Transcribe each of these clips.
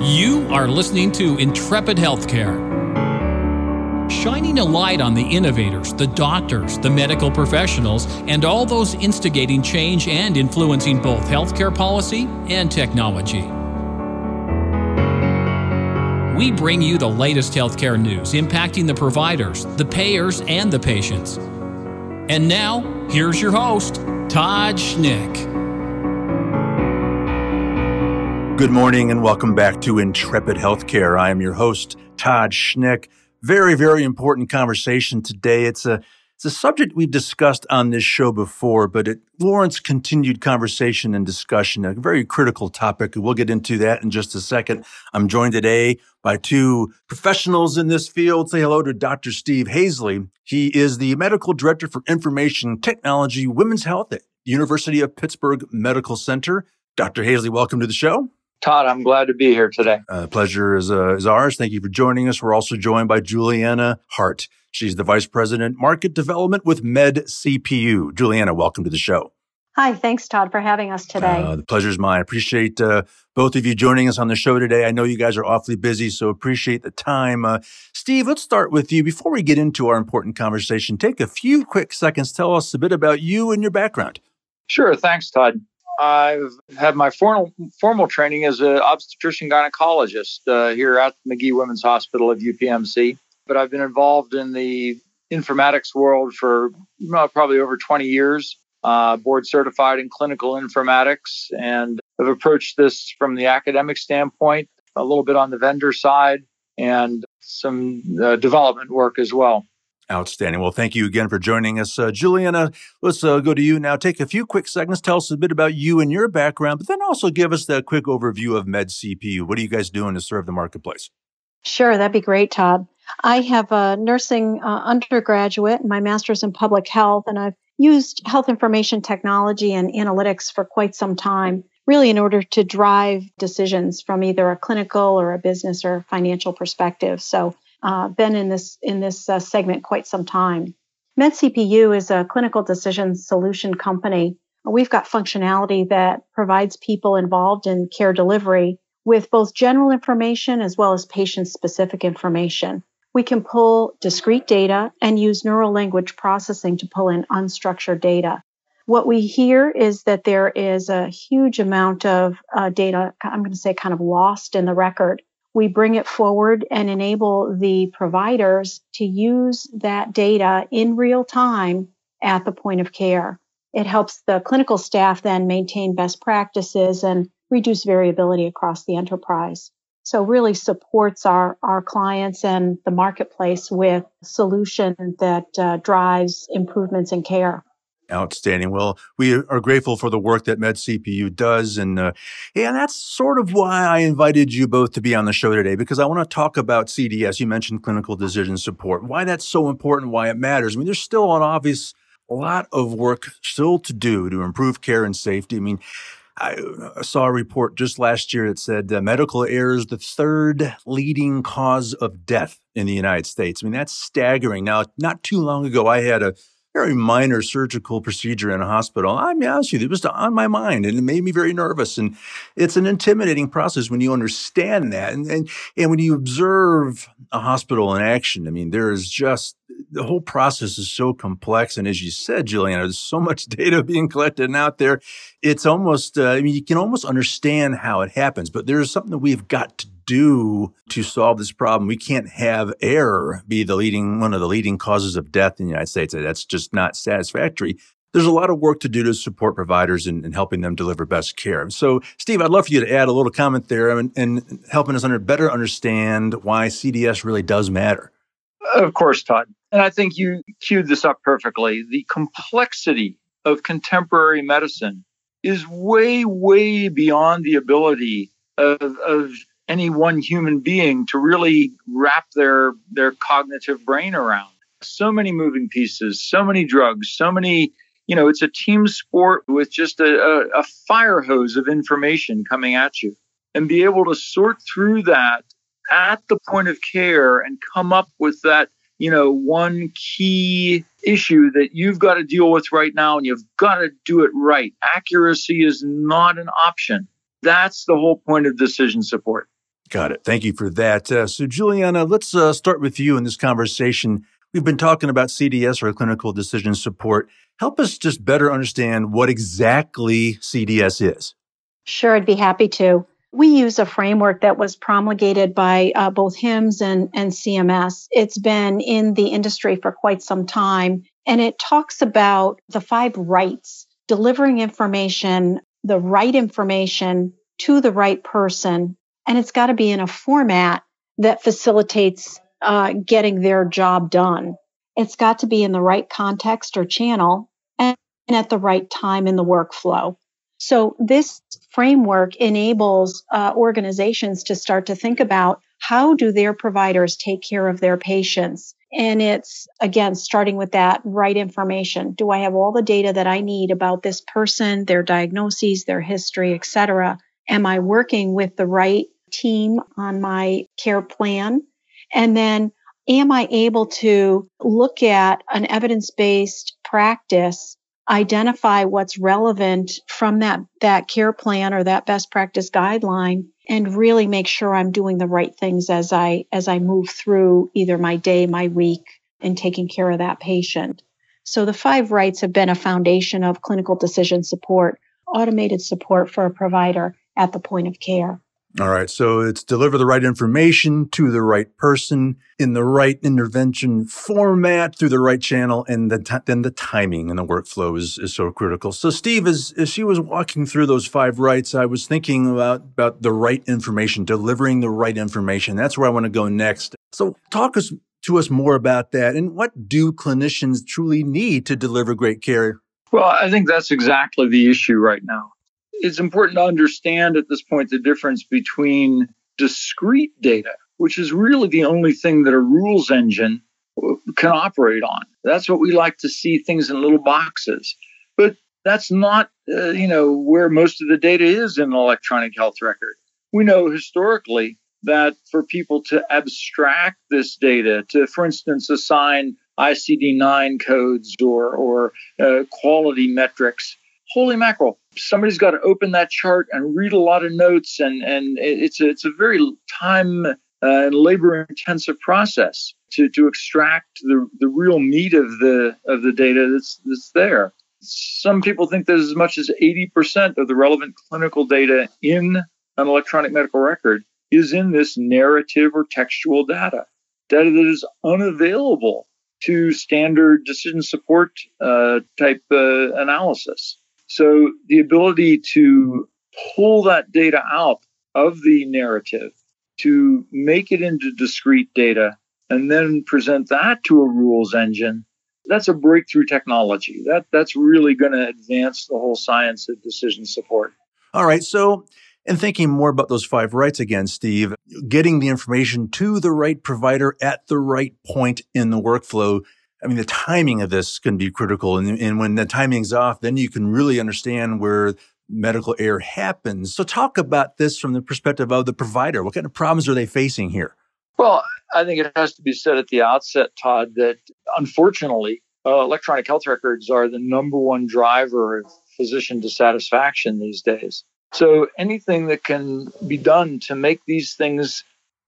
You are listening to Intrepid Healthcare, shining a light on the innovators, the doctors, the medical professionals, and all those instigating change and influencing both healthcare policy and technology. We bring you the latest healthcare news impacting the providers, the payers, and the patients. And now, here's your host, Todd Schnick. Good morning and welcome back to Intrepid Healthcare. I am your host, Todd Schnick. Very, very important conversation today. It's a it's a subject we've discussed on this show before, but it warrants continued conversation and discussion. A very critical topic. We'll get into that in just a second. I'm joined today by two professionals in this field. Say hello to Dr. Steve Hasley. He is the medical director for information technology, women's health at University of Pittsburgh Medical Center. Dr. Hasley, welcome to the show. Todd, I'm glad to be here today. Uh, pleasure is, uh, is ours. Thank you for joining us. We're also joined by Juliana Hart. She's the Vice President, Market Development with Med CPU. Juliana, welcome to the show. Hi, thanks, Todd, for having us today. Uh, the pleasure's mine. I appreciate uh, both of you joining us on the show today. I know you guys are awfully busy, so appreciate the time. Uh, Steve, let's start with you. Before we get into our important conversation, take a few quick seconds. Tell us a bit about you and your background. Sure. Thanks, Todd. I've had my formal formal training as an obstetrician gynecologist uh, here at Magee Women's Hospital of UPMC. But I've been involved in the informatics world for probably over 20 years. Uh, board certified in clinical informatics, and I've approached this from the academic standpoint, a little bit on the vendor side, and some uh, development work as well. Outstanding. Well, thank you again for joining us. Uh, Juliana, let's uh, go to you now. Take a few quick seconds. Tell us a bit about you and your background, but then also give us that quick overview of MedCPU. What are you guys doing to serve the marketplace? Sure, that'd be great, Todd. I have a nursing uh, undergraduate, my master's in public health, and I've used health information technology and analytics for quite some time, really in order to drive decisions from either a clinical or a business or financial perspective. So uh, been in this in this uh, segment quite some time. MedCPU is a clinical decision solution company. We've got functionality that provides people involved in care delivery with both general information as well as patient specific information. We can pull discrete data and use neural language processing to pull in unstructured data. What we hear is that there is a huge amount of uh, data, I'm going to say kind of lost in the record we bring it forward and enable the providers to use that data in real time at the point of care. It helps the clinical staff then maintain best practices and reduce variability across the enterprise. So really supports our, our clients and the marketplace with solution that uh, drives improvements in care. Outstanding. Well, we are grateful for the work that MedCPU does. And, uh, and that's sort of why I invited you both to be on the show today, because I want to talk about CDS. You mentioned clinical decision support, why that's so important, why it matters. I mean, there's still an obvious lot of work still to do to improve care and safety. I mean, I saw a report just last year that said uh, medical error is the third leading cause of death in the United States. I mean, that's staggering. Now, not too long ago, I had a very minor surgical procedure in a hospital. I'm honest with you, it was on my mind and it made me very nervous. And it's an intimidating process when you understand that. And, and, and when you observe a hospital in action, I mean, there is just the whole process is so complex. And as you said, Juliana, there's so much data being collected and out there. It's almost, uh, I mean, you can almost understand how it happens, but there's something that we've got to do to solve this problem. We can't have error be the leading, one of the leading causes of death in the United States. That's just not satisfactory. There's a lot of work to do to support providers and, and helping them deliver best care. So, Steve, I'd love for you to add a little comment there and, and helping us under, better understand why CDS really does matter. Of course, Todd. And I think you queued this up perfectly. The complexity of contemporary medicine is way, way beyond the ability of, of any one human being to really wrap their their cognitive brain around. So many moving pieces, so many drugs, so many. You know, it's a team sport with just a, a, a fire hose of information coming at you, and be able to sort through that at the point of care and come up with that you know, one key issue that you've got to deal with right now and you've got to do it right. Accuracy is not an option. That's the whole point of decision support. Got it. Thank you for that. Uh, so, Juliana, let's uh, start with you in this conversation. We've been talking about CDS or clinical decision support. Help us just better understand what exactly CDS is. Sure, I'd be happy to. We use a framework that was promulgated by uh, both HIMSS and, and CMS. It's been in the industry for quite some time, and it talks about the five rights delivering information, the right information to the right person, and it's got to be in a format that facilitates uh, getting their job done. It's got to be in the right context or channel and, at the right time in the workflow. So this framework enables uh, organizations to start to think about how do their providers take care of their patients and it's again starting with that right information do i have all the data that i need about this person their diagnoses their history etc am i working with the right team on my care plan and then am I able to look at an evidence based practice, identify what's relevant from that, that care plan or that best practice guideline and really make sure I'm doing the right things as I, as I move through either my day, my week and taking care of that patient. So the five rights have been a foundation of clinical decision support, automated support for a provider at the point of care. All right. So it's deliver the right information to the right person in the right intervention format through the right channel. And the t- then the timing and the workflow is, is so critical. So Steve, as, as she was walking through those five rights, I was thinking about, about the right information, delivering the right information. That's where I want to go next. So talk us to us more about that. And what do clinicians truly need to deliver great care? Well, I think that's exactly the issue right now it's important to understand at this point the difference between discrete data, which is really the only thing that a rules engine can operate on. That's what we like to see things in little boxes. But that's not, uh, you know, where most of the data is in an electronic health record. We know historically that for people to abstract this data, to, for instance, assign ICD 9 codes or, or uh, quality metrics, holy mackerel, somebody's got to open that chart and read a lot of notes, and and it's a, it's a very time uh, and labor intensive process to to extract the the real meat of the of the data that's that's there. Some people think that as much as 80% of the relevant clinical data in an electronic medical record is in this narrative or textual data, data that is unavailable to standard decision support uh, type uh, analysis. So the ability to pull that data out of the narrative, to make it into discrete data, and then present that to a rules engine, that's a breakthrough technology. That that's really going to advance the whole science of decision support. All right. So and thinking more about those five rights again, Steve, getting the information to the right provider at the right point in the workflow I mean, the timing of this can be critical. And, and when the timing's off, then you can really understand where medical error happens. So, talk about this from the perspective of the provider. What kind of problems are they facing here? Well, I think it has to be said at the outset, Todd, that unfortunately, uh, electronic health records are the number one driver of physician dissatisfaction these days. So, anything that can be done to make these things,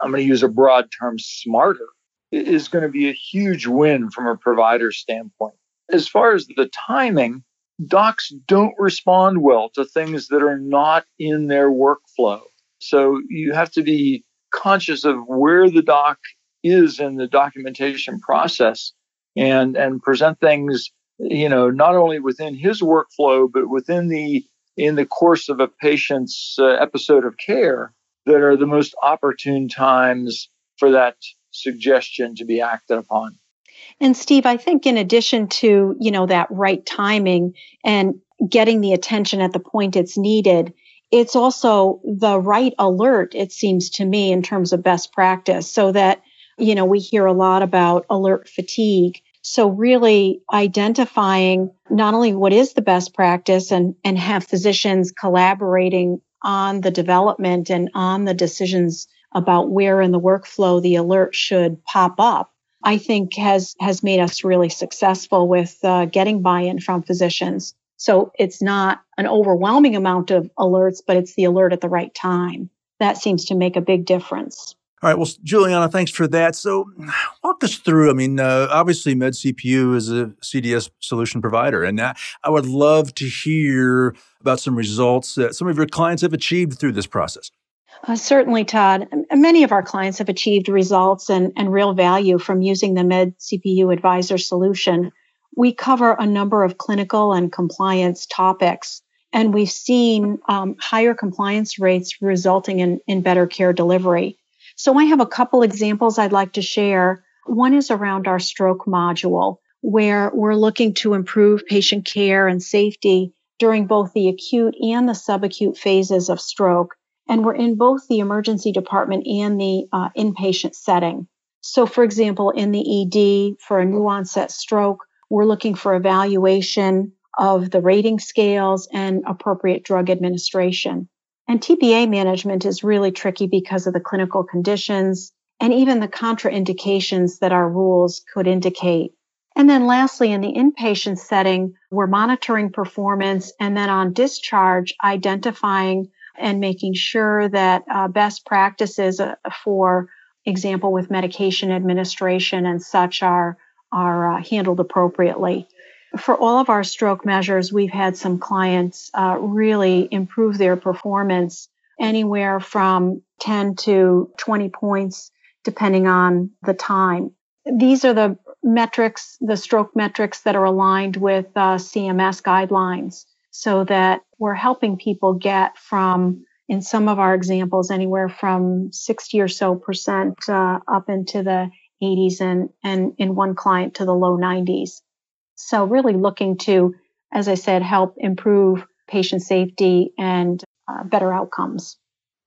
I'm going to use a broad term, smarter, is going to be a huge win from a provider standpoint. As far as the timing, docs don't respond well to things that are not in their workflow. So you have to be conscious of where the doc is in the documentation process and and present things you know not only within his workflow but within the in the course of a patient's uh, episode of care that are the most opportune times for that suggestion to be acted upon. And Steve, I think in addition to, you know, that right timing and getting the attention at the point it's needed, it's also the right alert, it seems to me, in terms of best practice, so that, you know, we hear a lot about alert fatigue. So really identifying not only what is the best practice and, and have physicians collaborating on the development and on the decisions about where in the workflow the alert should pop up, I think has has made us really successful with uh, getting buy-in from physicians. So it's not an overwhelming amount of alerts, but it's the alert at the right time. That seems to make a big difference. All right. Well, Juliana, thanks for that. So, walk us through. I mean, uh, obviously, MedCPU is a CDS solution provider, and I, I would love to hear about some results that some of your clients have achieved through this process. Uh, certainly, Todd. Many of our clients have achieved results and, and real value from using the MedCPU Advisor solution. We cover a number of clinical and compliance topics, and we've seen um, higher compliance rates resulting in, in better care delivery. So I have a couple examples I'd like to share. One is around our stroke module, where we're looking to improve patient care and safety during both the acute and the subacute phases of stroke. And we're in both the emergency department and the uh, inpatient setting. So, for example, in the ED for a new onset stroke, we're looking for evaluation of the rating scales and appropriate drug administration. And TPA management is really tricky because of the clinical conditions and even the contraindications that our rules could indicate. And then lastly, in the inpatient setting, we're monitoring performance and then on discharge, identifying and making sure that uh, best practices uh, for example with medication administration and such are are uh, handled appropriately for all of our stroke measures, we've had some clients uh, really improve their performance anywhere from 10 to 20 points, depending on the time. These are the metrics, the stroke metrics that are aligned with uh, CMS guidelines so that we're helping people get from, in some of our examples, anywhere from 60 or so percent uh, up into the 80s and, and in one client to the low 90s. So really looking to, as I said, help improve patient safety and uh, better outcomes.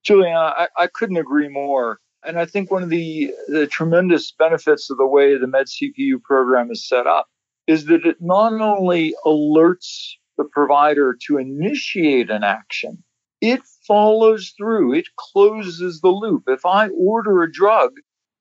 Juliana, I, I couldn't agree more. And I think one of the, the tremendous benefits of the way the MedCPU program is set up is that it not only alerts the provider to initiate an action, it follows through, it closes the loop. If I order a drug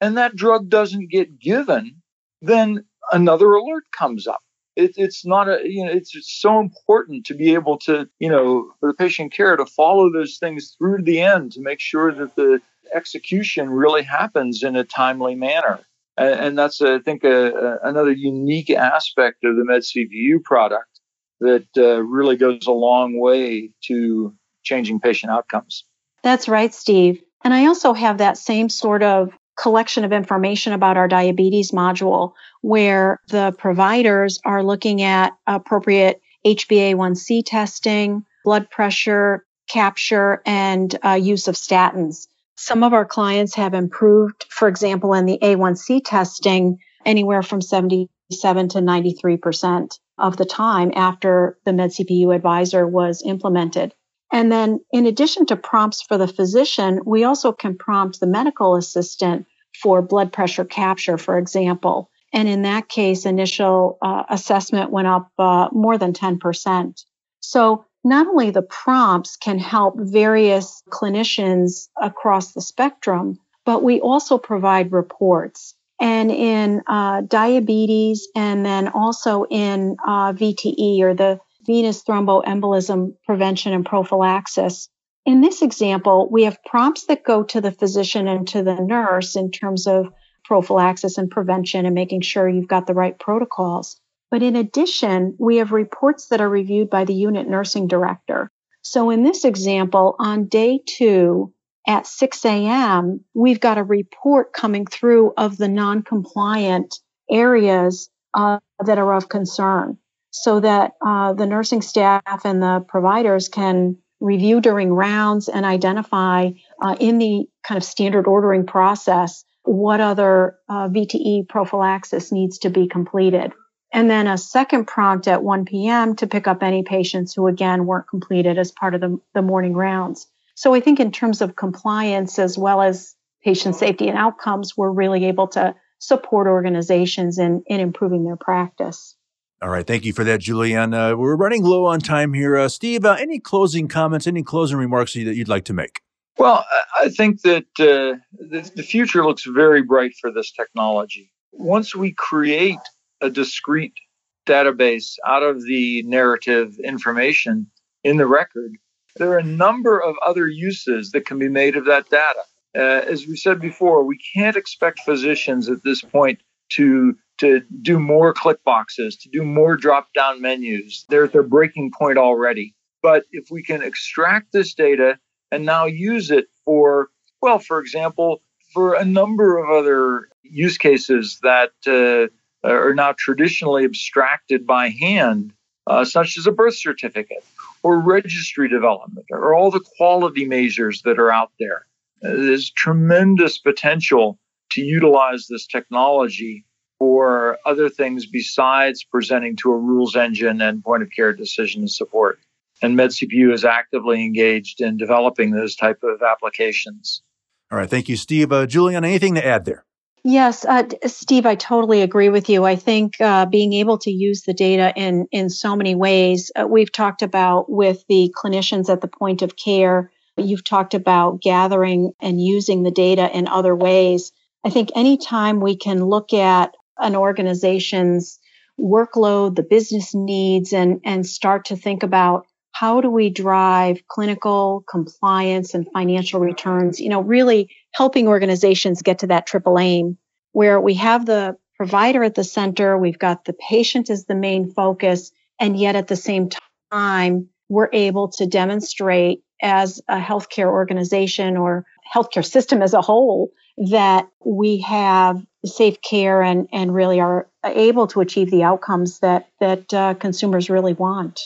and that drug doesn't get given, then another alert comes up it, it's not a you know it's so important to be able to you know for the patient care to follow those things through to the end to make sure that the execution really happens in a timely manner and, and that's I think a, a, another unique aspect of the MedCPU product that uh, really goes a long way to changing patient outcomes. That's right steve. And i also have that same sort of collection of information about our diabetes module where the providers are looking at appropriate HbA1c testing, blood pressure capture, and uh, use of statins. Some of our clients have improved, for example, in the A1C testing, anywhere from 77 to 93% of the time after the MedCPU advisor was implemented. And then, in addition to prompts for the physician, we also can prompt the medical assistant for blood pressure capture, for example. And in that case, initial uh, assessment went up uh, more than 10%. So not only the prompts can help various clinicians across the spectrum, but we also provide reports. And in uh, diabetes and then also in uh, VTE or the venous thromboembolism prevention and prophylaxis. In this example, we have prompts that go to the physician and to the nurse in terms of prophylaxis and prevention and making sure you've got the right protocols. But in addition, we have reports that are reviewed by the unit nursing director. So in this example, on day two at 6 a.m., we've got a report coming through of the non-compliant areas uh, that are of concern so that uh, the nursing staff and the providers can review during rounds and identify uh, in the kind of standard ordering process what other uh, VTE prophylaxis needs to be completed. And then a second prompt at 1 p.m. to pick up any patients who again weren't completed as part of the, the morning rounds. So I think in terms of compliance as well as patient safety and outcomes, we're really able to support organizations in, in improving their practice. All right. Thank you for that, Julianne. Uh, we're running low on time here. Uh, Steve, uh, any closing comments, any closing remarks that you'd like to make? Well, I think that uh, the, the future looks very bright for this technology. Once we create a discrete database, out of the narrative information in the record, there are a number of other uses that can be made of that data. Uh, as we said before, we can't expect physicians at this point to to do more click boxes, to do more drop down menus. They're at their breaking point already. But if we can extract this data and now use it for, well, for example, for a number of other use cases that uh, are now traditionally abstracted by hand, uh, such as a birth certificate or registry development or all the quality measures that are out there. There's tremendous potential to utilize this technology for other things besides presenting to a rules engine and point of care decision support. And MedCPU is actively engaged in developing those type of applications. All right, thank you, Steve. Uh, Julian, anything to add there? Yes, uh, Steve, I totally agree with you. I think uh, being able to use the data in in so many ways. Uh, we've talked about with the clinicians at the point of care. You've talked about gathering and using the data in other ways. I think anytime we can look at an organization's workload, the business needs, and and start to think about how do we drive clinical compliance and financial returns? You know, really helping organizations get to that triple aim where we have the provider at the center, we've got the patient as the main focus, and yet at the same time, we're able to demonstrate as a healthcare organization or healthcare system as a whole that we have safe care and, and really are able to achieve the outcomes that, that uh, consumers really want.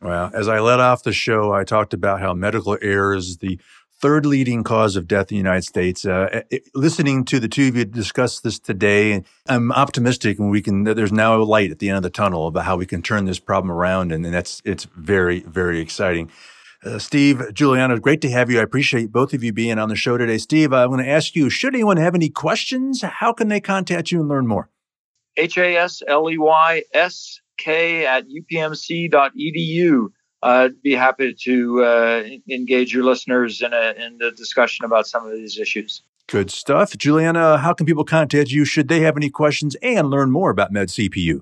Well, as I led off the show, I talked about how medical error is the third leading cause of death in the United States. Uh, it, listening to the two of you discuss this today, I'm optimistic, and we can. There's now a light at the end of the tunnel about how we can turn this problem around, and, and that's it's very very exciting. Uh, Steve, Juliana, great to have you. I appreciate both of you being on the show today. Steve, I'm going to ask you: Should anyone have any questions, how can they contact you and learn more? H A S L E Y S K at upmc.edu. I'd be happy to uh, engage your listeners in a in a discussion about some of these issues. Good stuff. Juliana, how can people contact you should they have any questions and learn more about MedCPU?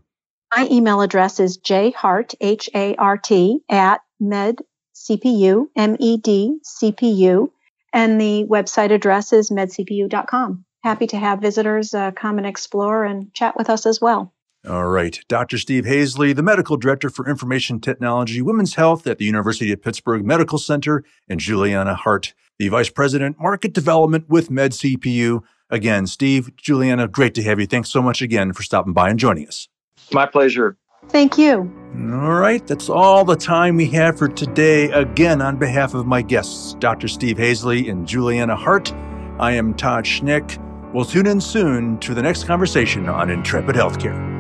My email address is jhart, H A R T, at medcpu, M E D C P U, and the website address is medcpu.com. Happy to have visitors uh, come and explore and chat with us as well. All right. Dr. Steve Hasley, the Medical Director for Information Technology, Women's Health at the University of Pittsburgh Medical Center, and Juliana Hart, the Vice President, Market Development with MedCPU. Again, Steve, Juliana, great to have you. Thanks so much again for stopping by and joining us. My pleasure. Thank you. All right. That's all the time we have for today. Again, on behalf of my guests, Dr. Steve Hasley and Juliana Hart, I am Todd Schnick. We'll tune in soon to the next conversation on Intrepid Healthcare.